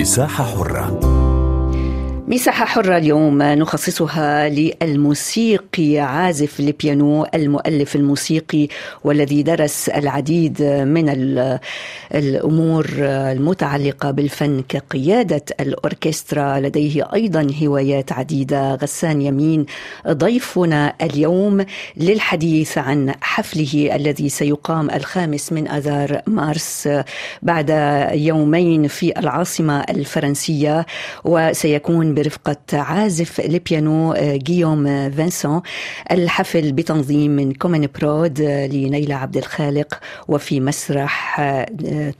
مساحة حرة. مساحة حرة اليوم نخصصها للموسيقي عازف البيانو المؤلف الموسيقي والذي درس العديد من الأمور المتعلقة بالفن كقيادة الأوركسترا. لديه أيضا هوايات عديدة. غسان يمين ضيفنا اليوم للحديث عن حفله الذي سيقام الخامس من أذار مارس بعد يومين في العاصمة الفرنسية وسيكون برفقة عازف البيانو جيوم فينسون الحفل بتنظيم من كومن برود لنيلة عبد الخالق وفي مسرح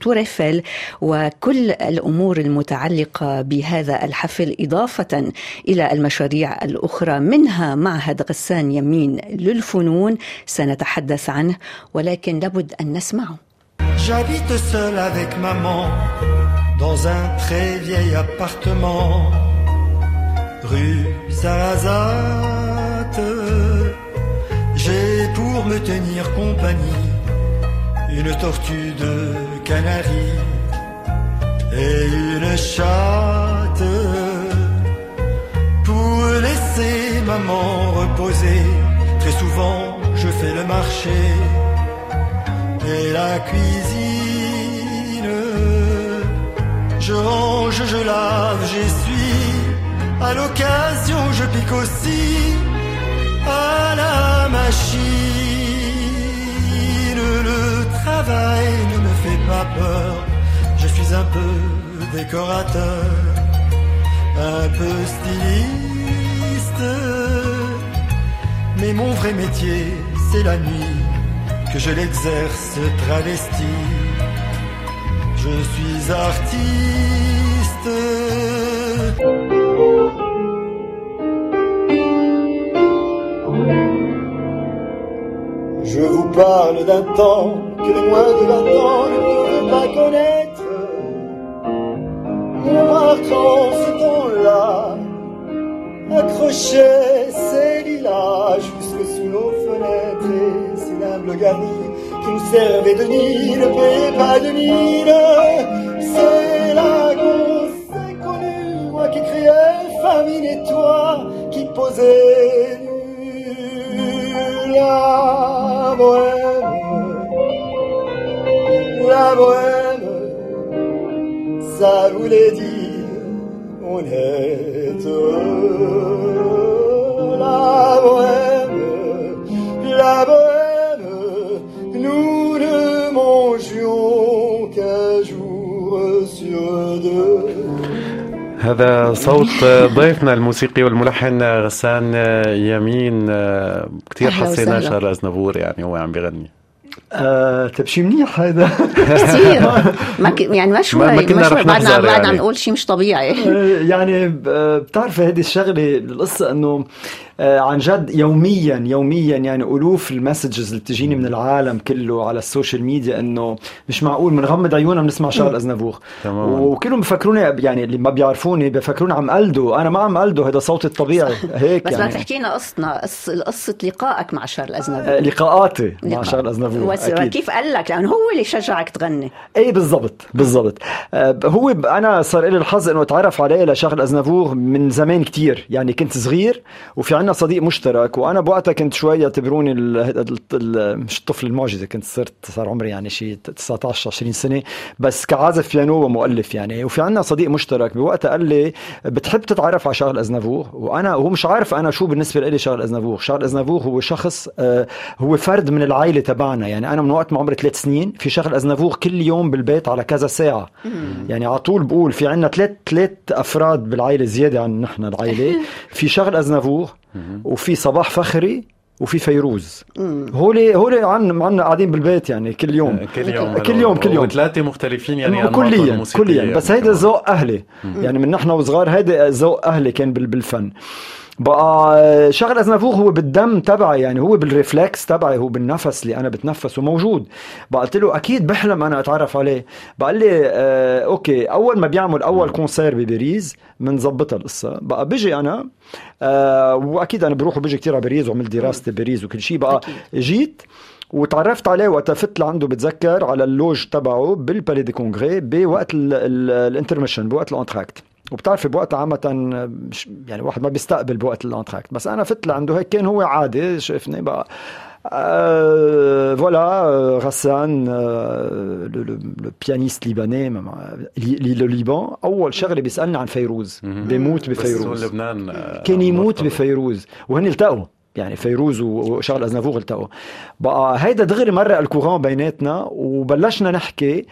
Tour Eiffel وكل الأمور المتعلقة بهذا الحفل إضافة إلى المشاريع الأخرى منها معهد غسان يمين للفنون سنتحدث عنه ولكن لابد أن نسمعه. J'habite seul avec maman dans un très vieil appartement. Rue. J'ai pour me tenir compagnie une tortue de Canaries et une chatte pour laisser maman reposer. Très souvent, je fais le marché et la cuisine. Je range, je lave, j'essuie. À l'occasion, je pique aussi à la machine. Le travail ne me fait pas peur. Je suis un peu décorateur, un peu styliste. Mais mon vrai métier, c'est la nuit que je l'exerce travesti. Je suis artiste. Parle d'un temps que les moins de 20 ans ne peuvent pas connaître. On marquant ce temps-là, accrochait ces lilas jusque sous nos fenêtres et ces nimbles garnis qui nous servaient de nid, ne payaient pas de mine. C'est là qu'on s'est connu, moi qui criais famine et toi qui posais nu. La bohème, la bohème, ça voulait dire on est heureux. La bohème, la bohème, nous ne mangions qu'un jour sur deux. هذا صوت ضيفنا الموسيقي والملحن غسان يمين. كثير حسينا. شارل أزنافور يعني هو عم بيغني آه طيب شي منيح هذا. كثير ما ك... يعني ما شوي ما- ما كنا رح بعدنا نحذر بعدنا عم يعني. نقول شيء مش طبيعي. آه، يعني بتعرفي هذه الشغلة القصة إنه عن جد يوميا يوميا يعني ألوف ال messages اللي بتجيني من العالم كله على ال social media إنه مش معقول بنغمض عيوننا بنسمع شارل ازنافور. وكلهم بفكروني يعني اللي ما بيعرفوني بفكروني عم قلده أنا ما عم قلده هذا صوتي الطبيعي. هيك بس ما يعني. تحكي لنا قصتنا قص- قصة لقائك مع شارل أزنبور آه، لقاءاتي مع لقاء. شارل ازنافور. كيف قال لك؟ لأنه هو اللي شجعك تغني. إيه بالضبط بالضبط. آه، هو أنا صار لي الحظ إنه أتعرف عليه لشغل ازنافور من زمان كتير. يعني كنت صغير وفي عنا صديق مشترك وأنا بوقتها كنت شوي يعتبروني. مش الطفل المعجزة كنت صرت صار عمري يعني شيء 19 20 سنة بس كعازف بيانو ومؤلف يعني. وفي عنا صديق مشترك بوقتها قال لي بتحب تتعرف على شغل ازنافور وأنا هو مش عارف أنا شو بالنسبة لي شغل ازنافور شغل ازنافور هو شخص آه، هو فرد من العائلة تبعنا. يعني أنا من وقت ما عمري ثلاث سنين في شغل ازنافور كل يوم بالبيت على كذا ساعة. يعني على طول بقول في عنا ثلاث ثلاث أفراد بالعائلة زيادة عن نحن العائلة. في شغل ازنافور وفي صباح فخري وفي فيروز. هولي هولي عن عنا قاعدين بالبيت يعني كل يوم. كل يوم. كل يوم كل يوم. وثلاثة مختلفين يعني كليا كليا. بس هيدا. ذوق أهلي. يعني من نحن وصغار هيدا ذوق أهلي كان بال- بالفن. بقى شغل ازنافور هو بالدم تبعي يعني هو بال réflexe تبعي هو بالنفس اللي أنا بتنفسه موجود. بقى قلت له أكيد بحلم أنا أتعرف عليه. بقى لي آه okay أول ما بيعمل أول concert بباريس بنظبطها القصة. بقى بيجي أنا آه وأكيد أنا بروح وبيجي كثير على باريس وعملت دراستي بباريس وكل شيء بقى أكيد. جيت وتعرفت عليه وقت فت لعنده بتذكر على ال loge تبعه بال Palais des Congrès بوقت ال intermission بوقت ال entracte. وبتعرفي بوقتها عامة يعني واحد ما بيستقبل بوقت ال entracte. بس أنا فت لعنده هيك كان هو عادي شفني بقى. Euh, voilà, euh, euh, le, le, le, pianiste libanais, le Liban, أول شغلة بيسألني عن فيروز بيموت بفيروز. لبنان كان يموت بفيروز وهن التقوا. يعني فيروز وشغل أزنافور التقوا. بقى هيدا دغري مرق ال courant بيناتنا وبلشنا نحكي.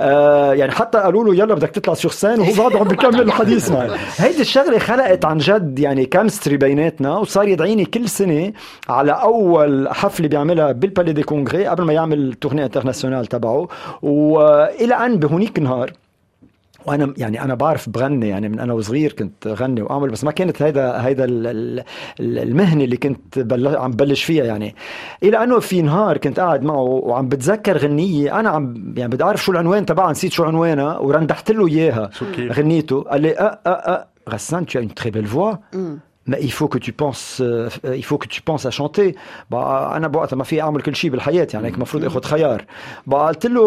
آه يعني حتى قالوا له يلا بدك تطلع sur scène وهو بعده عم بيكمل الحديث معي هيدي الشغلة خلقت عن جد يعني chemistry بيناتنا وصار يدعيني كل سنة على أول حفلة بيعملها بال Palais des Congrès قبل ما يعمل tournée internationale تبعه. وإلى أن بهونيك النهار وأنا يعني أنا بعرف بغني يعني من أنا وصغير كنت غني وأعمل بس ما كانت هيدا هيدا المهنة اللي كنت بل عم بلش فيها يعني. إلى أنه في نهار كنت قاعد معه وعم بتذكر غنية أنا عم يعني بدي أعرف شو العنوان تبعها نسيت شو عنوانها ورندحت له إياها. شو كيف؟ غنيته قال لي آه آه آه غسان tu as une très belle voix. Mais il faut que tu penses il faut que tu penses à chanter. بقى أنا بوقتها ما في أعمل كل شيء بالحياة يعني هيك المفروض آخذ خيار. بقى قلت له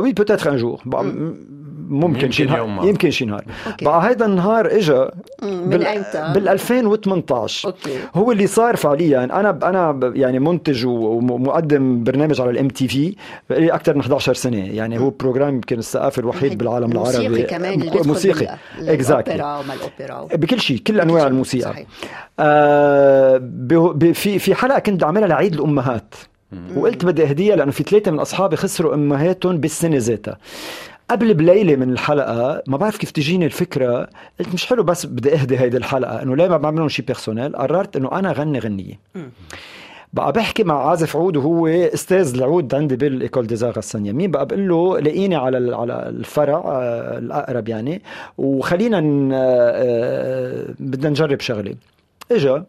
oui peut-être un jour ممكن شي نهار يمكن شي نهار بقى هيدا النهار اجى من ايمتى؟ بال 2018 okay. هو اللي صار فعليا. أنا أنا يعني منتج ومقدم برنامج على ال MTV بقالي أكثر من 11 سنة. يعني هو programme يمكن الثقافي الوحيد بالعالم العربي. موسيقي كمان موسيقي. exactly الأوبرا وما الأوبرا بكل شيء كل أنواع. الموسيقى. صحيح. آه في في حلقة كنت أعملها لعيد الأمهات. وقلت بدي أهديها لأنه في ثلاثة من أصحابي خسروا أمهاتهم بالسنة ذاتها. قبل بليلة من الحلقة ما بعرف كيف تجيني الفكرة قلت مش حلو بس بدي أهدي هيدي الحلقة إنه ليه ما بعملهم شيء personnel قررت إنه أنا غني غنية. بقى بحكي مع عازف عود وهو أستاذ العود عندي بال École des Arts غسان يمين بقى؟ بقول له لاقيني على على الفرع آه، الأقرب يعني وخلينا آه، آه، بدنا نجرب شغلة. إجا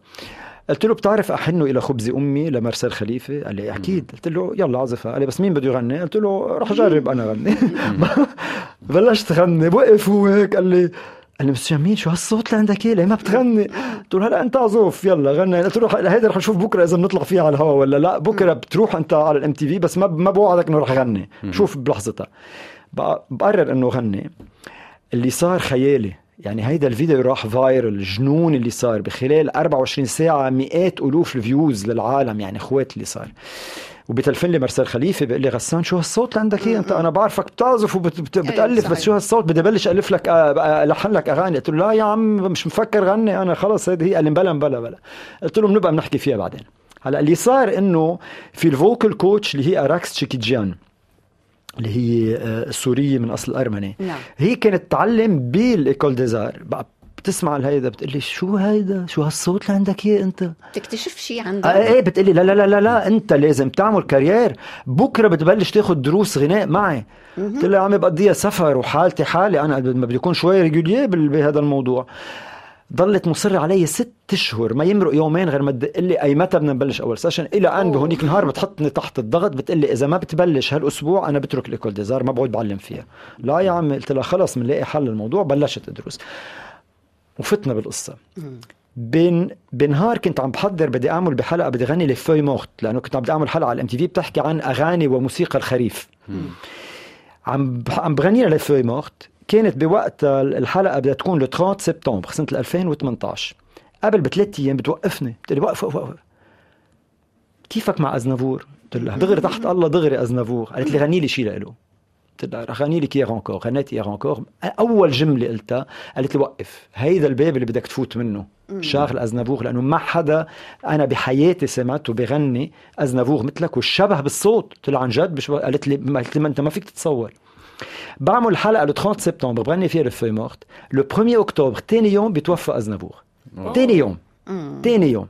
قلت له بتعرف احن إلى خبز أمي لمرسال خليفة؟ قال لي أكيد. قلت له يلا عزفها قال لي بس مين بده يغني؟ قلت له رح أجرب أنا غني بلشت غني وقف هو هيك قال لي قال لي مستر يمين شو هالصوت اللي عندك إيه ما بتغني؟ قلت له هلا أنت عزوف يلا غني. قلت له هيدا رح نشوف بكرة إذا بنطلع فيها على الهواء ولا لا. بكرة بتروح أنت على ال MTV بس ما ما بوعدك إنه رح غني شوف بلحظتها. بقرر إنه غني اللي صار خيالي يعني هيدا الفيديو راح viral الجنون اللي صار بخلال 24 ساعة مئات ألوف ال views للعالم يعني أخوت اللي صار وبتلفن لي مرسال خليفة بيقول لي غسان شو هالصوت اللي عندك إيه؟ أنت أنا بعرفك بتعزف وبتالف صحيح. بس شو هالصوت؟ بدي بلش ألف لك آه، بقى ألحن لك أغاني. قلت له لا يا عم مش مفكر غني أنا خلص هيدي هي. قال لي بلا بلا بلا. قلت له بنبقى بنحكي فيها بعدين. هلأ اللي صار إنه في ال vocal coach اللي هي أراكس تشيكيجيان. اللي هي آه، السورية من أصل أرمني. نعم. هي كانت تعلم بال École des Arts بتسمع الهيدا بتقول لي شو هيدا؟ شو هالصوت اللي عندك اياه أنت؟ تكتشف شيء آه عندك إيه بتقلي لا لا لا لا لا أنت لازم تعمل carrière بكرة بتبلش تاخد دروس غناء معي. قلت له يا عمي بقضيها سفر وحالتي حالي. أنا ما بدي أكون شوي régulier بال- بهذا الموضوع. ضلت مصرة علي ست اشهر ما يمرق يومين غير ما تدق لي أي متى بدنا نبلش أول session إلى ان بهونيك نهار بتحطني تحت الضغط بتقول لي إذا ما بتبلش هالأسبوع أنا بترك ال école des arts ما بعود بعلم فيها. لا يا عمي قلت لها خلص بنلاقي حل الموضوع بلشت أدرس. وفتنا بالقصة. بين بنهار كنت عم بحضر بدي أعمل بحلقة بدي اغني Les Feuilles mortes لأنه كنت عم بدي أعمل حلقة على ال MTV بتحكي عن أغاني وموسيقى الخريف. عم عم بغني Les Feuilles mortes كانت بوقتها الحلقة بدها تكون le 30 سبتمبر سنة 2018 قبل بثلاث أيام بتوقفني. بتقول لي وقف وقف وقف. كيفك مع ازنافور؟ قلت لها دغري تحت الله دغري ازنافور قالت لي غني لي شيء له قلت لها غني لك Hier encore غنيت Hier encore أول جملة قلتها قالت لي وقف. هيدا الباب اللي بدك تفوت منه. شارل ازنافور لأنه ما حدا أنا بحياتي سمعته بغني ازنافور مثلك والشبه بالصوت. قلت لها عن جد؟ قالت لي ما قلت لي ما أنت ما فيك تتصور. بعمل حلقه le 30 سبتمبر بغني فيها Les Feuilles mortes le 1 اكتوبر ثاني يوم بيتوفى ازنافور ثاني يوم ثاني يوم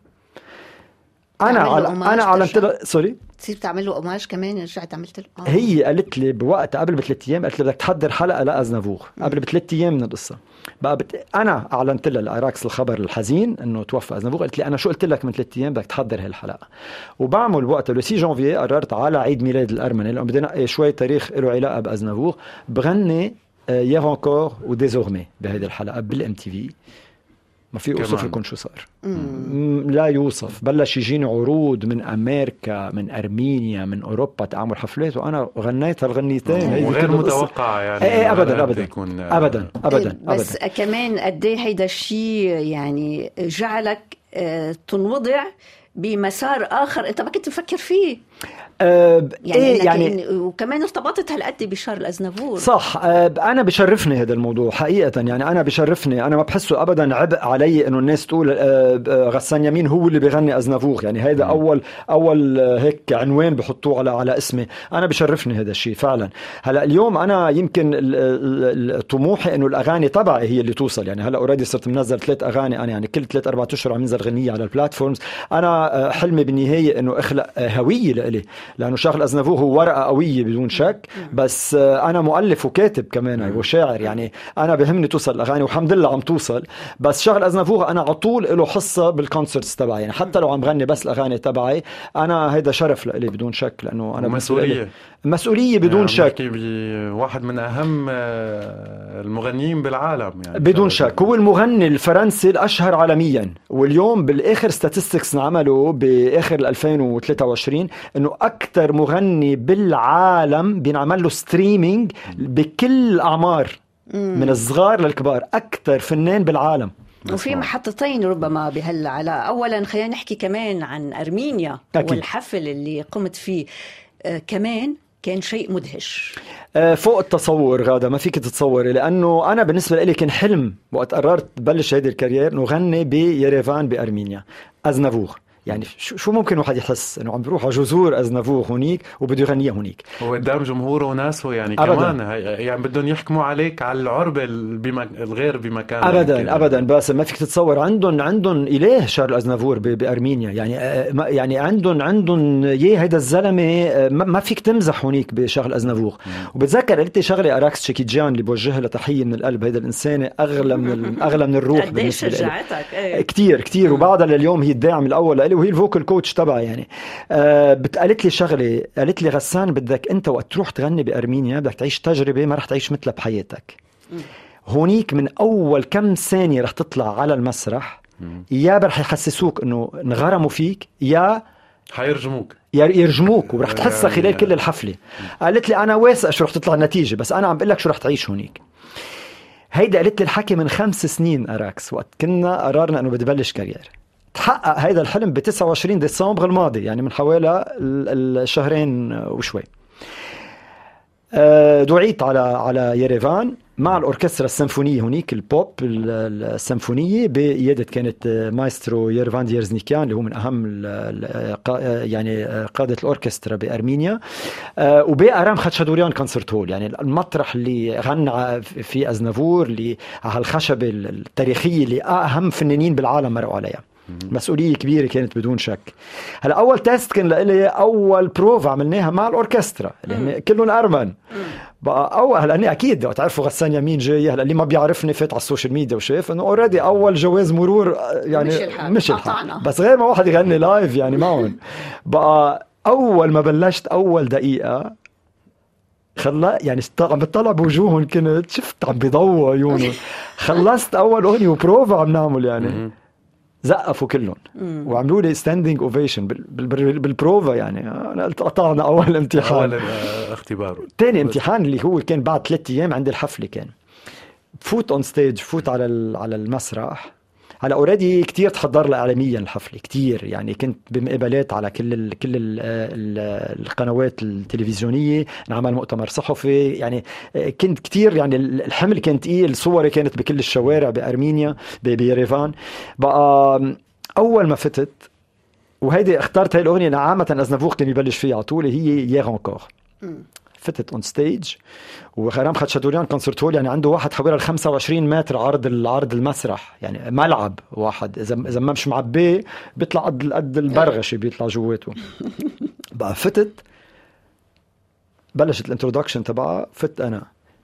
أنا تعمل له على hommage أنا علمت ترجع. لها sorry تصير تعمل له hommage كمان رجعت عملت له آه. هي قالت لي بوقتها قبل بثلاث أيام قالت لي بدك تحضر حلقة لازنافور قبل بثلاث أيام من القصة. بقى بت... أنا أعلنت لها الاراكس الخبر الحزين إنه توفى ازنافور قالت لي أنا شو قلت لك من ثلاث أيام؟ بدك تحضر هالحلقة. وبعمل وقتها le 6 جانفيي قررت على عيد ميلاد الأرمني لأنه بدي انقي شوي تاريخ له علاقة بازنافور بغني Hier encore و Désormais بهيدي الحلقة بال MTV ما في اوصف لكم شو صار. لا يوصف بلش يجيني عروض من أمريكا من أرمينيا من أوروبا تعمل حفلات وأنا غنيت هالغنيتين. وغير متوقع يعني إيه, إيه ابدا ابدا. يكون ابدا ابدا بس أبداً. كمان قد إيه هيدا الشيء يعني جعلك آه، تنوضع بمسار آخر أنت ما كنت تفكر فيه. أه يعني, إيه يعني وكمان ارتبطت هالقد بشار الازنافور صح أه أنا بشرفني هذا الموضوع حقيقة يعني أنا بشرفني أنا ما بحسه ابدا عبء علي إنه الناس تقول أه غسان يمين هو اللي بغني أزنافور يعني هذا أول أول هيك عنوان بحطوه على على اسمي. أنا بشرفني هذا الشيء فعلا. هلأ اليوم أنا يمكن طموحي إنه الأغاني تبعي هي اللي توصل يعني هلأ already صرت منزل ثلاث أغاني أنا يعني كل ثلاث أربع أشهر عم ينزل غنية على ال platforms. أنا أه، حلمي بالنهاية إنه أخلق هوية لإلي لأنه شارل ازنافور هو ورقة قوية بدون شك بس آه، أنا مؤلف وكاتب كمان وشاعر يعني أنا بهمني توصل الاغاني والحمد لله عم توصل. بس شارل ازنافور أنا على طول له حصة بال concerts تبعي يعني حتى لو عم غني بس الأغاني تبعي أنا هيدا شرف لإلي بدون شك لأنه أنا مسؤولية مسؤوليه بدون يعني شك. واحد من أهم آه، المغنيين بالعالم يعني بدون شك. هو المغني الفرنسي الأشهر عالميا واليوم بالآخر statistics انعملوا بآخر 2023 إنه أكثر مغني بالعالم بينعمل له streaming بكل الاعمار من الصغار للكبار أكثر فنان بالعالم. وفي محطتين ربما بهالعلاقة أولا خلينا نحكي كمان عن أرمينيا أكيد. والحفل اللي قمت فيه. آه كمان كان شيء مدهش. آه، فوق التصور غادة ما فيك تتصوري لأنه أنا بالنسبة لي كان حلم وقت قررت بلش هيدي الكارير انه غني بيريفان بأرمينيا أزنافور. يعني شو ممكن واحد يحس؟ إنه عم بيروح على جذور ازنافور هونيك وبده يغنيها هونيك. هو قدام جمهوره وناسه يعني أبداً. كمان. يعني بدهم يحكموا عليك على العربة الغير بمكان ابدا يعني. ابدا. بس ما فيك تتصور عندهم عندهم اله شارل ازنافور بأرمينيا. يعني آه، يعني عندهم عندهم يا هيدا الزلمة آه، ما فيك تمزح هونيك بشارل ازنافور وبتذكر قلت شغلة أراكس تشيكيجان اللي بوجهها لتحية من القلب هيدا الانسان أغلى من أغلى من الروح قديش شجعتك إيه. كثير كثير وبعدها لليوم هي الداعم الأول لإلي وهي ال vocal coach تبعي يعني. آه قالت لي شغلة قالت لي غسان بدك أنت وقت تروح تغني بأرمينيا بدك تعيش تجربة ما رح تعيش مثلها بحياتك. هونيك من أول كم ثانية رح تطلع على المسرح يا رح يحسسوك إنه انغرموا فيك يا حيرجموك. يرجموك ورح تحسها خلال كل الحفلة. قالت لي أنا واثقه شو رح تطلع النتيجة بس أنا عم بقول لك شو رح تعيش هونيك. هيدا قالت لي الحكي من خمس سنين أراكس وقت كنا قررنا إنه بدي بلش carrière. تحقق هذا الحلم ب 29 ديسمبر الماضي يعني من حوالي الشهرين وشوي. آه، دعيت على على يريفان مع الأوركسترا السيمفونية هنيك البوب السيمفونية بقياده كانت مايسترو يرفان ديرزنيكيان اللي هو من أهم يعني قادة الأوركسترا بأرمينيا. آه، وبأرام خاتشاتوريان concert hall يعني المطرح اللي غنى في ازنافور اللي على الخشبه التاريخية اللي أهم فنانين بالعالم مرقوا عليها. مسؤولية كبيرة كانت بدون شك. هلا أول test كان لإلي أول بروف عملناها مع الأوركسترا اللي هن كلهم أرمن. بقى اول هلا اني أكيد تعرفوا غسان يمين جاي هلا اللي ما بيعرفني فات على ال social media وشاف إنه already أول جواز مرور يعني مش الحال مش الحال بس غير ما واحد يغني live يعني معهم. بقى أول ما بلشت أول دقيقة خلا يعني عم بتطلع بوجوههم كنت شفت عم بيضووا عيونهم خلصت أول أغنية وبروفا عم نعمل يعني. زقفوا كلهم. وعملوا لي standing ovation بالبروفا يعني. أنا قلت قطعنا أول امتحان. اول اختبار ثاني امتحان اللي هو كان بعد ثلاث أيام عند الحفلة كان. فوت on stage فوت على على المسرح. هلا already كثير تحضر لها اعلاميا الحفلة كثير يعني كنت بمقابلات على كل ال كل ال ال القنوات التلفزيونية انعمل مؤتمر صحفي. يعني كنت كثير يعني الحمل كان ثقيل صوري كانت بكل الشوارع بأرمينيا بيريفان. بقى أول ما فتت وهيدي اخترت هاي الأغنية عامه ازنافور كان يبلش فيها على طول هي Hier encore فتت on stage بأرام خاتشاتوريان concert hall يعني عنده واحد حوالي 25 متر عرض العرض المسرح. يعني ملعب واحد. إذا إذا ما مش معبيه بيطلع قد قد البرغشة بيطلع جواته. بقى فتت. بلشت ال introduction تبعها. فت أنا.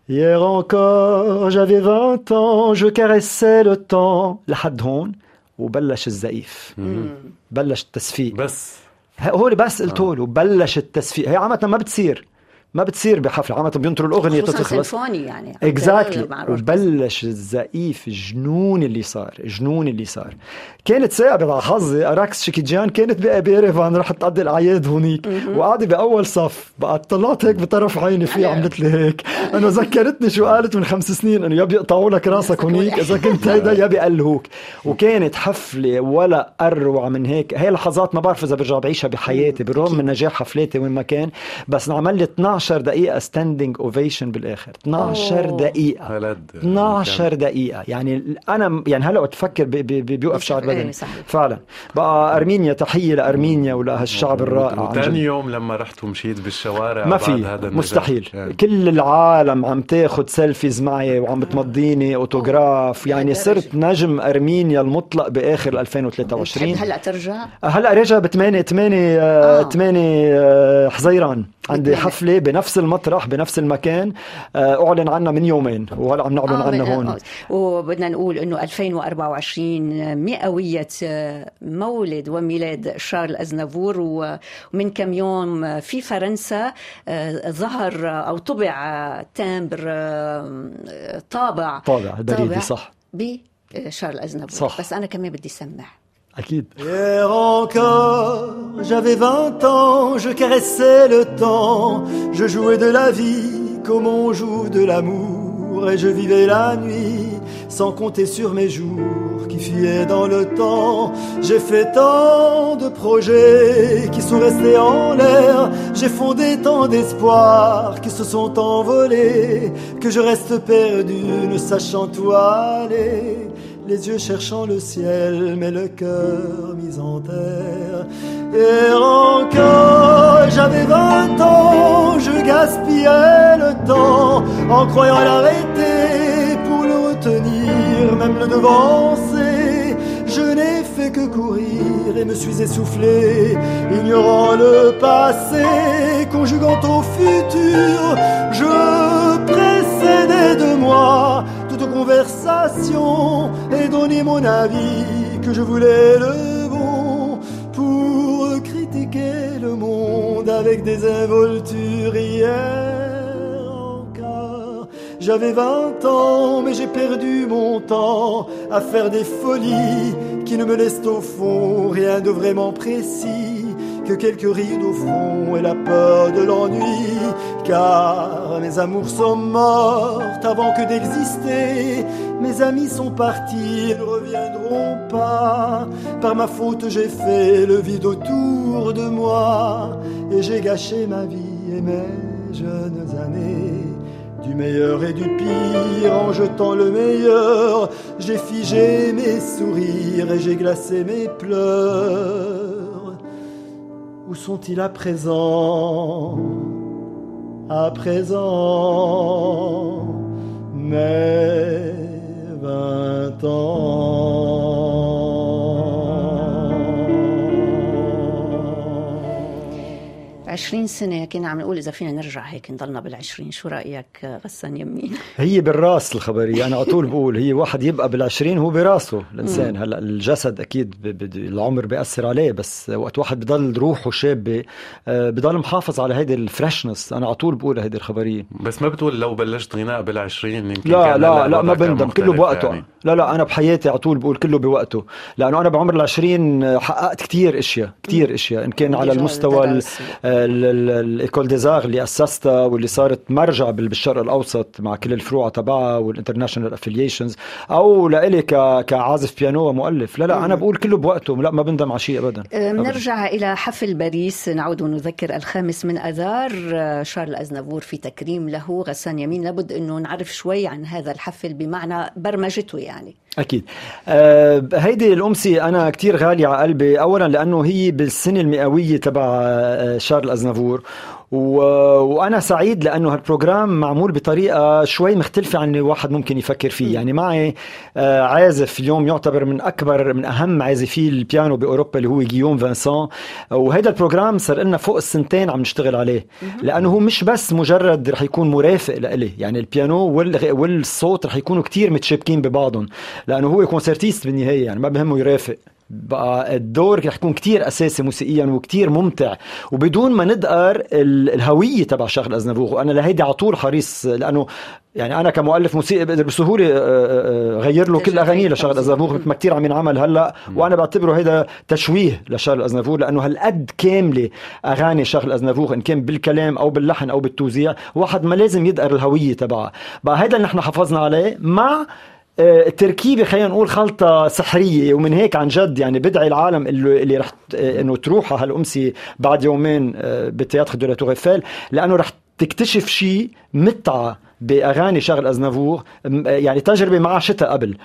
Hier encore, j'avais 20 ans, je caressais le temps. لحد هون. وبلش الزقيف بلش التصفيق بس. هو بس قلت له. بلش التصفيق هي عامة ما بتصير. ما بتصير بحفل. عامة بينطروا الأغنية تخلص يعني. exactly وبلش الزقيف جنون اللي صار جنون اللي صار. كانت ساعة على حظي راكس شيكيجان كانت بيريفان رحت تقضي الأعياد هونيك. وقاعدة بأول صف بقى طلعت هيك بطرف عيني في عملت لي هيك. انه ذكرتني شو قالت من خمس سنين إنه يا بيقطعوا لك راسك هونيك إذا كنت هيدا يا بيقلهوك وكانت حفلة ولا أروع من هيك. هي لحظات ما بعرف إذا برجع بعيشها بحياتي بالرغم من نجاح حفلاتي وين ما كان. بس انعمل لي 12 دقيقة standing ovation بالآخر. 12 دقيقة. 12 دقيقة. يعني أنا يعني هلا تفكر بيوقف شعر بدني. فعلا. بقى أرمينيا تحية لأرمينيا ولهالشعب الرائع. ثاني يوم لما رحت ومشيت بالشوارع ما في. مستحيل. يعني. كل العالم عم تاخذ selfies معي وعم بتمضيني autographe يعني صرت نجم أرمينيا المطلق بآخر 2023 هلأ ترجع؟ هلأ رجع ب 8 8 8 حزيران. عندي حفلة بنفس المطرح بنفس المكان آه، أعلن عنها من يومين وهلا عم نعلن آه عنها هون. وبدنا نقول إنه 2024 مئوية آه، مولد وميلاد شارل أزنافور ومن كم يوم في فرنسا آه، ظهر أو طبع تامبر طابع. طابع بريدي صح. بشارل أزنافور. صح. بس أنا كمان بدي سمع. Hier encore, j'avais 20 ans, je caressais le temps, je jouais de la vie comme on joue de l'amour, et je vivais la nuit sans compter sur mes jours qui fuyaient dans le temps. J'ai fait tant de projets qui sont restés en l'air, j'ai fondé tant d'espoirs qui se sont envolés, que je reste perdu ne sachant où aller les yeux cherchant le ciel, mais le cœur mis en terre. Et encore, j'avais vingt ans, je gaspillais le temps en croyant l'arrêter pour le retenir, même le devancer. Je n'ai fait que courir et me suis essoufflé, ignorant le passé, conjuguant au futur. Je précédais de moi et donner mon avis que je voulais le bon pour critiquer le monde avec des involtures hier. J'avais 20 ans, mais j'ai perdu mon temps à faire des folies qui ne me laissent au fond rien de vraiment précis que quelques rides au front et la peur de l'ennui, car mes amours sont mortes avant que d'exister. Mes amis sont partis, ils ne reviendront pas. Par ma faute, j'ai fait le vide autour de moi et j'ai gâché ma vie et mes jeunes années. Du meilleur et du pire, en jetant le meilleur, j'ai figé mes sourires et j'ai glacé mes pleurs. Où sont-ils à présent? À présent, mes vingt ans. 20 سنة كنا عم نقول إذا فينا نرجع هيك نضلنا بال20 شو رأيك غسان يمين؟ هي بالراس الخبرية أنا على طول بقول هي واحد يبقى بال20 هو براسه الإنسان. هلأ الجسد أكيد العمر بيأثر عليه بس وقت واحد بضل روحه شابة آه، بضل محافظ على هيدي ال freshness. أنا على طول بقول هيدي الخبرية. بس ما بتقول لو بلشت غناء بال20 يمكن لا لا لا ما بندم كله بوقته. يعني. لا لا أنا بحياتي على طول بقول كله بوقته لأنه أنا بعمر ال20 حققت كتير أشياء كتير أشياء إن كان على المستوى ال école des arts اللي اسستها واللي صارت مرجع بالشرق الأوسط مع كل الفروع تبعها وال international affiliations أو لإلي كعازف بيانو ومؤلف. لا لا أنا بقول كله بوقته لا ما بندم على شيء ابدا. بنرجع إلى حفل باريس. نعود ونذكر الخامس من أذار. شارل أزنافور في تكريم له. غسان يمين لابد أنه نعرف شوي عن هذا الحفل بمعنى برمجته يعني. أكيد. أه هيدي أنا كتير غالية على قلبي. اولا لأنه هي بالسنه المئوية تبع آه، شارل أزنافور. و... وأنا سعيد لأنه هال programme معمول بطريقة شوي مختلفة عن الواحد ممكن يفكر فيه. يعني معي آه، عازف اليوم يعتبر من أكبر من أهم عازفي البيانو بأوروبا اللي هو جيوم فانسون وهذا ال programme صار لنا فوق السنتين عم نشتغل عليه. لأنه هو مش بس مجرد رح يكون مرافق لإلي. يعني البيانو وال... والصوت رح يكونوا كتير متشابكين ببعضهم. لأنه هو concertiste بالنهاية يعني ما بهمه يرافق. بقى الدور رح يكون كتير أساسي موسيقيا وكتير ممتع. وبدون ما ندقر الهوية تبع شغل ازنافور وأنا لهيدي على طول حريص لأنه يعني أنا كمؤلف موسيقي بقدر بسهولة آه، آه، غير له كل أغانيه لشارل ازنافور مثل ما كثير عم ينعمل هلأ. وأنا بعتبره هيدا تشويه لشارل ازنافور لأنه هالقد كاملة أغاني شارل ازنافور إن كان بالكلام أو باللحن أو بالتوزيع واحد ما لازم يدقر الهوية تبعها بقى هيدا اللي نحن حافظنا عليه مع آه، تركيبة خلينا نقول خلطة سحرية ومن هيك عن جد يعني بدعي العالم اللي, رح إنه تروح على هالامسيه بعد يومين ب théâtre de la لأنه رح تكتشف شيء متعة. بأغاني شارل ازنافور يعني تجربة ما عشتها قبل.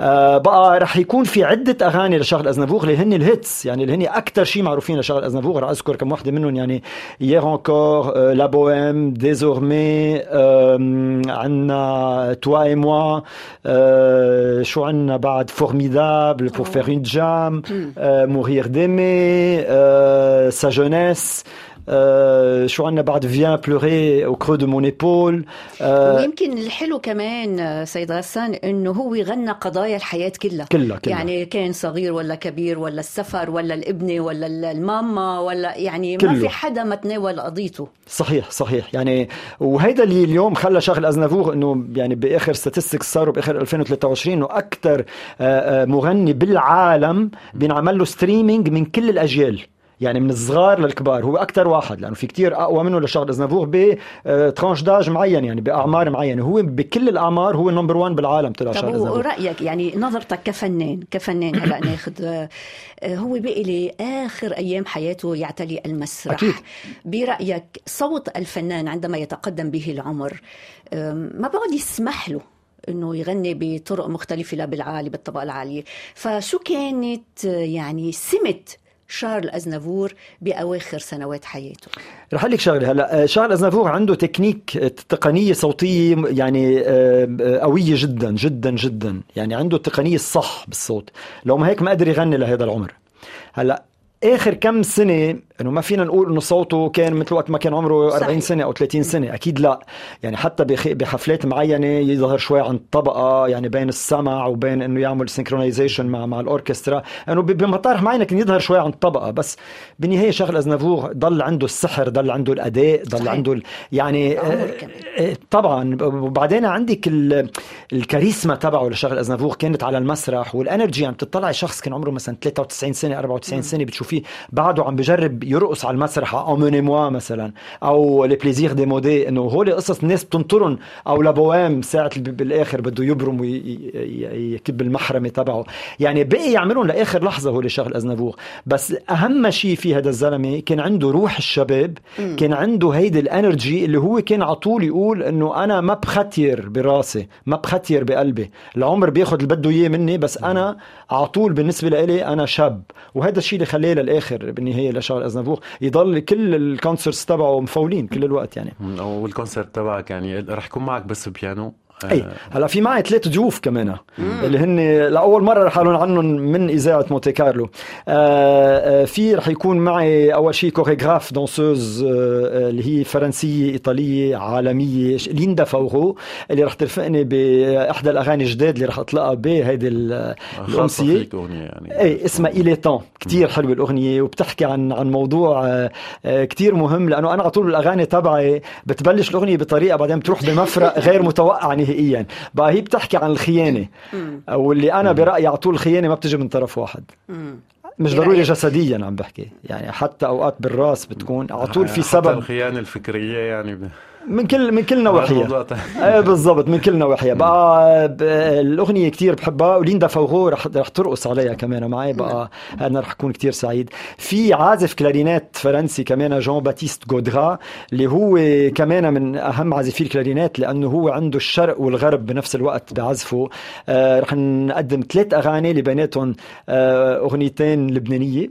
آه بقى رح يكون في عدة أغاني لشارل ازنافور اللي هن ال hits. يعني اللي هن أكثر شيء معروفين لشارل ازنافور رح أذكر كم وحدة منهم يعني Hier encore, La Bohème, Désormais عندنا Toi et moi شو عندنا بعد؟ Formidable, Pour faire une jam, Mourir d'aimer, Sa jeunesse شو عندنا بعد Viens pleurer au creux de mon épaule ويمكن الحلو كمان آه، سيد غسان إنه هو غنى قضايا الحياة كلها. كلها كلها. يعني كان صغير ولا كبير ولا السفر ولا الابنه ولا الماما ولا يعني كله. ما في حدا ما تناول قضيته. صحيح صحيح. يعني وهيدا اللي اليوم خلى شارل ازنافور إنه يعني بآخر statistics صاروا بآخر 2023 إنه أكثر آه، آه، مغني بالعالم بينعمل له streaming من كل الأجيال. يعني من الصغار للكبار. هو أكثر واحد لأنه في كتير أقوى منه لشارل ازنافور ب tranche d'âge معين يعني بأعمار معينة. هو بكل الأعمار هو ال number 1 بالعالم طلع شارل ازنافور ورأيك يعني نظرتك كفنان كفنان هلأ ناخذ آه، هو بقي لآخر أيام حياته يعتلي المسرح. أكيد. برأيك صوت الفنان عندما يتقدم به العمر ما بعد يسمح له إنه يغني بطرق مختلفة بالعالي بالطبقة العالية؟ فشو كانت يعني سمة شارل أزنافور بأواخر سنوات حياته. رح لك شغلة هلا آه، شارل أزنافور عنده تكنيك آه، تقنية صوتية يعني آه، قوية جدا جدا جدا. يعني عنده التقنية الصح بالصوت. لو ما هيك ما قدر يغني لهذا العمر. هلا آخر كم سنة إنه ما فينا نقول إنه صوته كان مثل وقت ما كان عمره 40 صحيح. سنة أو 30 سنة. أكيد لا. يعني حتى بحفلات معينة يظهر شوي عن الطبقه يعني بين السمع وبين إنه يعمل synchronization مع مع الأوركسترا. إنه بمطارح معينة كان يظهر شوي عن الطبقه بس بالنهاية شارل ازنافور ضل عنده السحر ضل عنده الأداء ضل صحيح. عنده ال... يعني آه، آه، طبعا. وبعدين عندك ال... الكاريزما تبعه لشارل ازنافور كانت على المسرح وال energy عم يعني تطلعي شخص كان عمره مثلا 93 سنة 94 سنة بتشوفيه بعده عم بجرب يرقص على المسرح Emmenez-moi مثلا أو Les plaisirs démodés إنه هول قصص الناس بتنطرهم أو La Bohème ساعة بالآخر بده يبرم ويكب المحرمة تبعه. يعني بقي يعملهم لآخر لحظة هول شارل ازنافور بس أهم شيء في هذا الزلمة كان عنده روح الشباب. كان عنده هيدي ال energy اللي هو كان على طول يقول إنه أنا ما بختير براسي ما بختير بقلبي. العمر بياخذ اللي بده إياه مني بس أنا على طول بالنسبة لي أنا شاب. وهذا الشيء اللي خلاه للآخر بالنهاية لشغل ازنافور يضل كل ال concerts تبعه مفولين كل الوقت يعني. وال concert تبعك يعني رح يكون معك بس بيانو. أي آه. هلا في معي ثلاث ضيوف كمان. اللي هن لأول مرة رح أقول عنهم من إذاعة مونتي كارلو. آه, آه، في رح يكون معي أول شيء chorégraphe danseuse آه اللي هي فرنسية إيطالية عالمية ليندا فاورو اللي رح ترفقني بأحدى الأغاني الجداد اللي رح أطلقها بهيدي الأمسية. يعني. أي اسمها إيلي تون كثير حلوة الأغنية وبتحكي عن عن موضوع كثير مهم لأنه أنا على طول الأغاني تبعي بتبلش الأغنية بطريقة بعدين بتروح بمفرق غير متوقع. نهائيا. بقى هي بتحكي عن الخيانة. واللي أنا برأيي على طول الخيانة ما بتجي من طرف واحد. مش ضروري جسديا عم بحكي. يعني حتى أوقات بالرأس بتكون على طول في سبب. الخيانة الفكرية يعني من كل من كل نواحيها إيه بالضبط من كل نواحيها بقى الأغنية كثير بحبها وليندا فوغو رح رح ترقص عليها كمان معي بقى أنا رح أكون كثير سعيد. في عازف كلارينات فرنسي كمان جون باتيست جودرا اللي هو كمان من أهم عازفي الكلارينات لأنه هو عنده الشرق والغرب بنفس الوقت بعزفه آه رح نقدم ثلاث أغاني اللي بيناتهم آه أغنيتين لبنانية.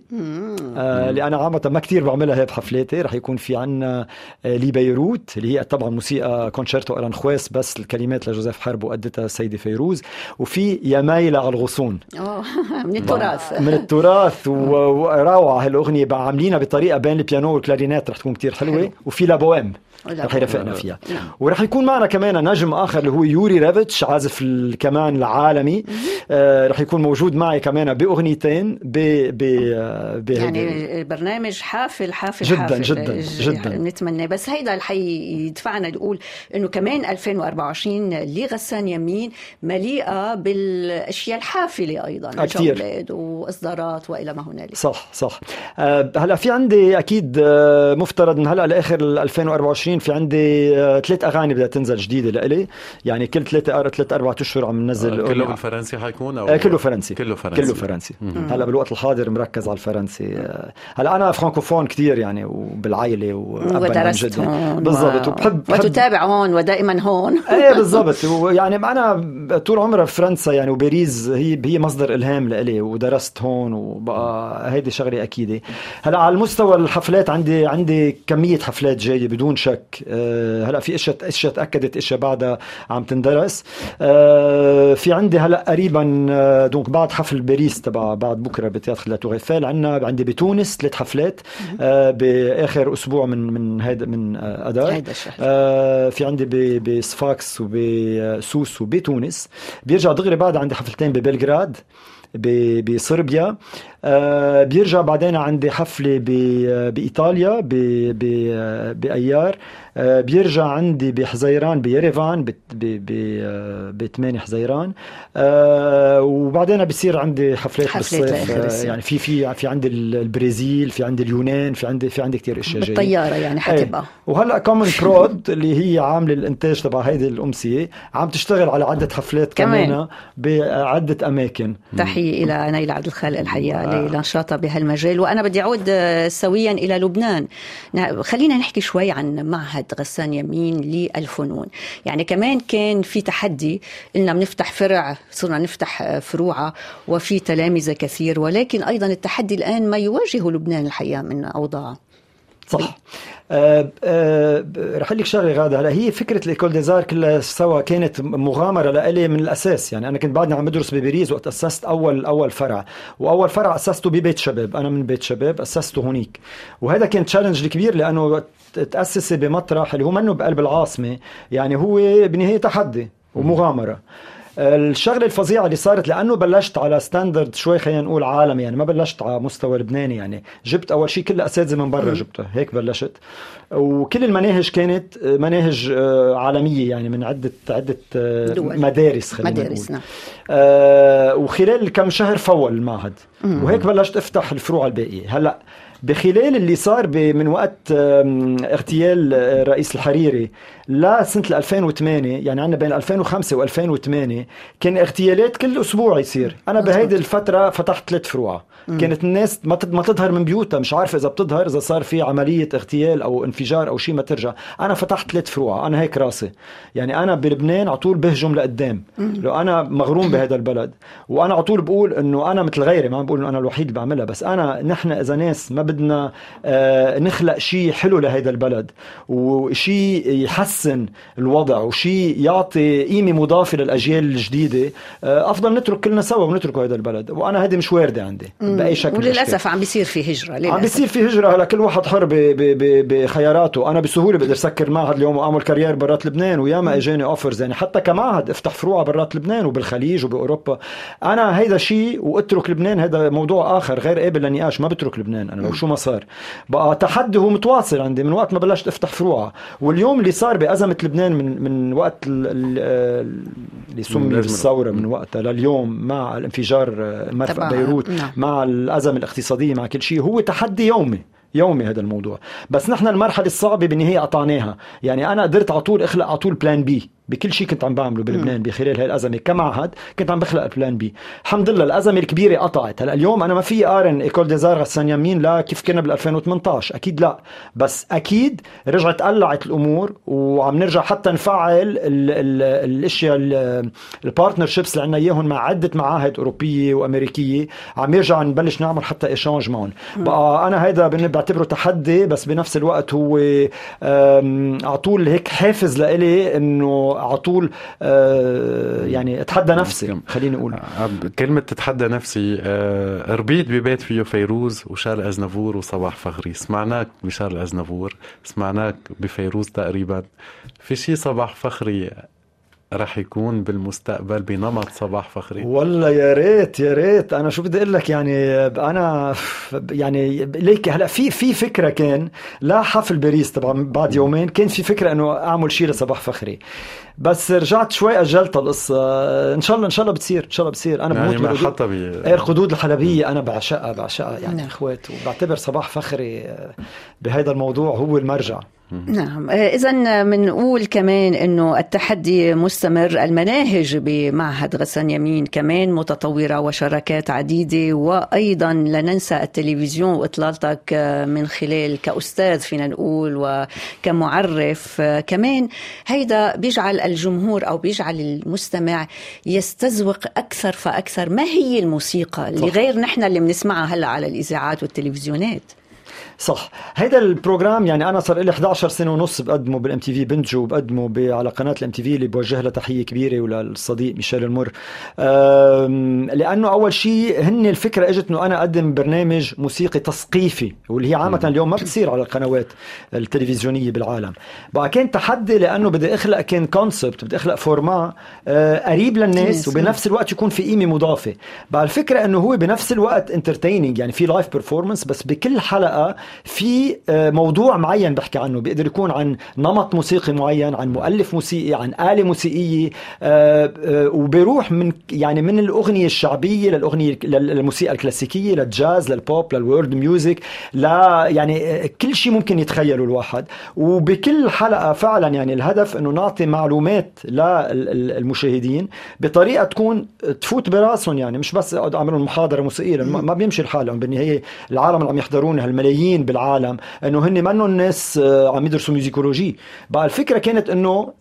آه اللي أنا عامة ما كثير بعملها هي بحفلاتي رح يكون في عنا آه لي بيروت اللي هي طبعا موسيقى كونشيرتو أرانخويس بس الكلمات لجوزيف حرب وأدتها السيدة فيروز. وفي يا مايلة على الغصون. من التراث. من التراث وروعة هالأغنية عاملينها بطريقة بين البيانو والكلارينات رح تكون كتير حلوة. وفي La Bohème رح يرافقنا فيها. ورح يكون معنا كمان نجم آخر اللي هو يوري ريفيتش عازف الكمان العالمي. رح يكون موجود معي كمان بأغنيتين ب ب يعني برنامج حافل حافل جدا حافل. جدا جدا. نتمنى. بس هيدا الحي يدفعنا نقول إنه كمان 2024 لغسان يمين مليئة بالأشياء الحافلة أيضا كثير وإصدارات وإلى ما هنالك. صح صح. أه هلأ في عندي أكيد أه مفترض من هلأ لآخر 2024 في عندي أه ثلاث أغاني بدها تنزل جديدة لإلي. يعني كل ثلاثة ثلاث أربع أشهر عم ننزل آه كله بالفرنسي حيكون أو آه كله فرنسي. كله فرنسي. كله فرنسي. هلأ بالوقت الحاضر مركز على الفرنسي. آه هلأ أنا فرانكوفون كثير يعني وبالعائلة ودرست هون بالضبط و... وبحب وتتابع هون ودائما هون. إيه بالضبط. يعني أنا طول عمري بفرنسا يعني وباريس هي هي مصدر إلهام لإلي ودرست هون وبقى هيدي شغلة أكيدة. هلأ على المستوى الحفلات عندي عندي كمية حفلات جاية بدون شك. أه هلأ في اشياء إشياء تأكدت إشياء بعدها عم تندرس. أه في عندي هلأ قريبا أه donc بعد حفل باريس تبع بعد بكرة ب théâtre La Tour عندنا عندي بتونس ثلاث حفلات. بآخر أسبوع من من هيدا من اذار في عندي بصفاكس وبسوس وبتونس. بيرجع دغري بعد عندي حفلتين ببلغراد بصربيا. آه بيرجع بعدين عندي حفلة بإيطاليا بأيار. آه بيرجع عندي بحزيران بيريفان ب 8 حزيران. آه وبعدين بصير عندي حفلات بالصيف. يعني في في في عندي البرازيل في عندي اليونان في عندي في عندي كثير أشياء جاية. بالطيارة يعني حتبقى. إيه. وهلأ كومن برود اللي هي عاملة الإنتاج تبع هيدي الأمسية عم تشتغل على عدة حفلات كمان, كمان بعدة أماكن. تحية إلى نيلة عبد الخالق الحقيقة لنشاطها بهالمجال. وأنا بدي أعود سويا إلى لبنان. خلينا نحكي شوي عن معهد غسان يمين للفنون. يعني كمان كان في تحدي اننا بنفتح فرع صرنا نفتح فروعه وفي تلامذه كثير. ولكن أيضا التحدي الآن ما يواجهه لبنان الحقيقة من أوضاع. صح أه أه رح لك شغلة غادة. هلا هي فكرة الإيكول ديزار كلها سوا كانت مغامرة لإلي من الأساس. يعني أنا كنت بعدني عم بدرس بباريس وقت أسست أول أول فرع. وأول فرع أسسته ببيت شباب. أنا من بيت شباب أسسته هونيك. وهذا كان challenge كبير لأنه تأسس بمطرح اللي هو منه بقلب العاصمة. يعني هو بالنهايه تحدي ومغامرة. الشغلة الفظيعة اللي صارت لأنه بلشت على standard شوي خلينا نقول عالمي يعني ما بلشت على مستوى لبناني يعني. جبت أول شيء كل الاساتذه من برا جبتها هيك بلشت. وكل المناهج كانت مناهج عالمية يعني من عدة عدة دول. مدارس خلينا مدارس نقول. نعم. آه وخلال كم شهر فول المعهد. وهيك بلشت أفتح الفروع الباقيه هلأ بخلال اللي صار من وقت اغتيال الرئيس الحريري لسنة 2008 يعني عندنا بين 2005 و2008 كان اغتيالات كل أسبوع يصير. أنا بهيدي الفترة فتحت ثلاث فروع. كانت الناس ما ما تظهر من بيوتها مش عارفة إذا بتظهر إذا صار في عملية اغتيال أو انفجار أو شيء ما ترجع. أنا فتحت ثلاث فروع. أنا هيك راسي. يعني أنا بلبنان على طول بهجم لقدام. لو أنا مغروم بهذا البلد. وأنا على طول بقول إنه أنا مثل غيري ما بقول إنه أنا الوحيد اللي بعملها بس أنا نحن إذا ناس ما بدنا آه نخلق شيء حلو لهذا البلد وشيء يحسن الوضع وشيء يعطي قيمة مضافة للأجيال الجديدة. آه أفضل نترك كلنا سوا ونتركوا هذا البلد. وأنا هذه مش واردة عندي بأي شكل وللأسف عم بيصير في هجرة للأسف. عم بيصير في هجرة هلا كل واحد حر بخياراته. أنا بسهولة بقدر سكر معهد اليوم وأعمل career برات لبنان وياما إجاني offers يعني حتى كمعهد افتح فروع برات لبنان وبالخليج وبأوروبا. أنا هيدا شيء واترك لبنان هذا موضوع آخر غير قابل للنقاش ما بترك لبنان. أنا لو شو ما صار. بقى تحدي هو متواصل عندي من وقت ما بلشت افتح فروع واليوم اللي صار بأزمة لبنان من من وقت اللي سمي بالثورة من وقتها لليوم مع الانفجار مرفق بيروت نعم. مع الأزمة الاقتصادية مع كل شيء. هو تحدي يومي يومي هذا الموضوع. بس نحن المرحلة الصعبة بالنهايه قطعناها يعني أنا قدرت على طول أخلق على طول plan B بكل شيء كنت عم بعمله بلبنان بخلال هاي الازمه كمعهد كنت عم بخلق ال plan B. الحمد لله الأزمة الكبيرة قطعت. هلا اليوم أنا ما في قارن École des Arts غسان يمين لا كيف كنا بال 2018 أكيد لا. بس أكيد رجعت قلعت الأمور وعم نرجع حتى نفعل ال ال الأشياء ال partnerships اللي عندنا إياهم مع عدة معاهد أوروبية وأمريكية. عم يرجع نبلش نعمل حتى échange معهم. بقى أنا هيدا بعتبره تحدي بس بنفس الوقت هو على طول هيك حافز لإلي إنه على طول آه يعني اتحدى نفسي. خليني أقول. آه، كلمة تتحدى نفسي آه ربيت ببيت فيه فيروز وشارل أزنافور وصباح فخري. سمعناك بشارل أزنافور سمعناك بفيروز تقريبا. في شيء صباح فخري رح يكون بالمستقبل بنمط صباح فخري. والله يا ريت يا ريت. أنا شو بدي أقول لك يعني أنا يعني ليك هلا في في فكرة كان لا حفل باريس طبعا بعد يومين كان في فكرة إنه أعمل شيء لصباح فخري. بس رجعت شوي أجلت القصة. إن شاء الله إن شاء الله بتصير إن شاء الله بتصير. أنا يعني بموت حتى إيه الخدود الحلبية أنا بعشقها بعشقها يعني نعم. اخوات وبعتبر صباح فخري آه، بهذا الموضوع هو المرجع. نعم. إذا بنقول كمان أنه التحدي مستمر المناهج بمعهد غسان يمين كمان متطورة وشراكات عديدة وأيضا لا ننسى التلفزيون وإطلالتك من خلال كأستاذ فينا نقول وكمعرف كمان هيدا بيجعل الجمهور أو بيجعل المستمع يستذوق أكثر فأكثر. ما هي الموسيقى اللي غير نحن اللي بنسمعها هلأ على الإذاعات والتلفزيونات؟ صح. هيدا ال program يعني أنا صار لي 11 سنة ونص بقدمه بال MTV بنج وبقدمه على قناة ال MTV اللي بوجه لها تحية كبيرة وللصديق ميشيل المر. لأنه أول شيء هن الفكرة إجت إنه أنا أقدم برنامج موسيقي تثقيفي واللي هي عامة اليوم ما بتصير على القنوات التلفزيونية بالعالم. بقى كان تحدي لأنه بدي أخلق كان concept بدي أخلق format آه، قريب للناس وبنفس الوقت يكون في قيمة مضافة. بقى الفكرة إنه هو بنفس الوقت entertaining يعني في live performance بس بكل حلقة في آه، موضوع معين بحكي عنه بيقدر يكون عن نمط موسيقي معين عن مؤلف موسيقي عن آلة موسيقية آه، آه، وبيروح من يعني من الأغنية الشعبية للأغنية للموسيقى الكلاسيكية للجاز للبوب لل world music لا يعني كل شيء ممكن يتخيله الواحد. وبكل حلقة فعلا يعني الهدف إنه نعطي معلومات للمشاهدين بطريقة تكون تفوت براسهم يعني مش بس اعمل محاضرة موسيقية ما بيمشي الحال بالنهاية العالم اللي عم يحضرونها الملايين بالعالم إنه هن منهم ناس آه، عم يدرسوا musicology. بقى الفكرة كانت إنه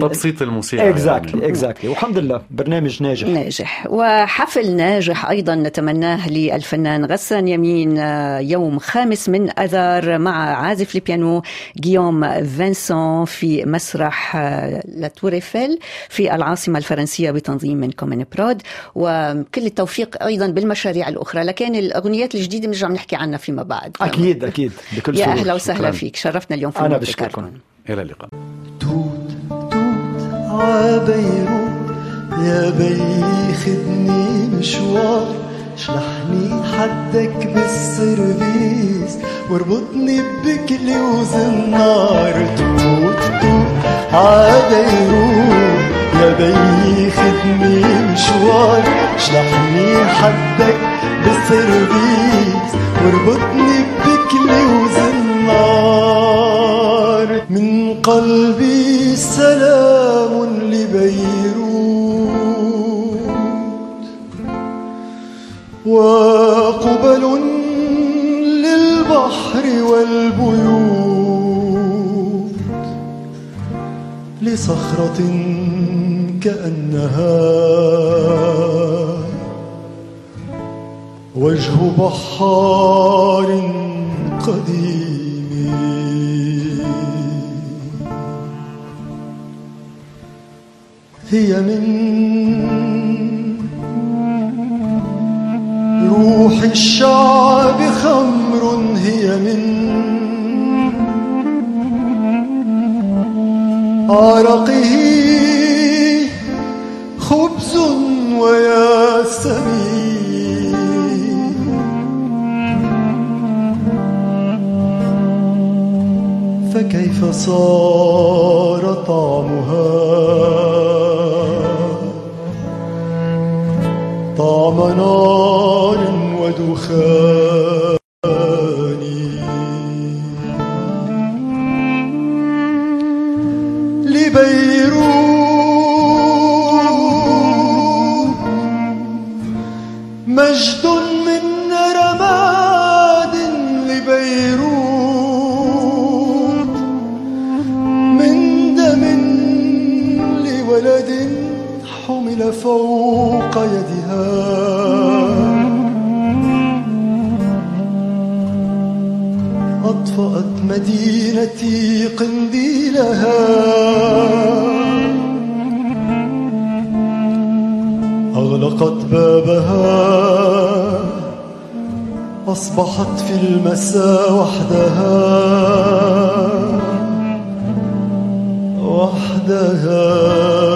تبسيط الموسيقى exactly exactly والحمد لله برنامج ناجح. ناجح. وحفل ناجح أيضا نتمناه للفنان غسان يمين آه، يوم خامس من أذار مع عازف البيانو جيوم فينسون في مسرح آه، La Tour Eiffel في العاصمة الفرنسية بتنظيم من كومين برود. وكل التوفيق أيضا بالمشاريع الأخرى. لكن الأغنيات الجديدة بنرجع نحكي عنها فيما بعد. أكيد. أكيد بكل يا أهلا وسهلا فيك. شرفتنا اليوم في أنا بشكركم. إلى اللقاء. توت توت عبيروت يا بي خدني مشوار. شلحني حدك بالسرفيس واربطني بكلي وزنار. توت توت عبيروت يا بي خدني مشوار. شلحني حدك بالسرفيس واربطني بكلي وزنار من قلبي سلام لبيروت. وقبل للبحر والبيوت. لصخرة كأنها وجه بحار قديم. هي من روح الشعب خمر هي من عرقه خبز وياسمين. فكيف صار طعمها؟ طعم نار ودخان. لبيروت أصبحت في المساء وحدها. وحدها.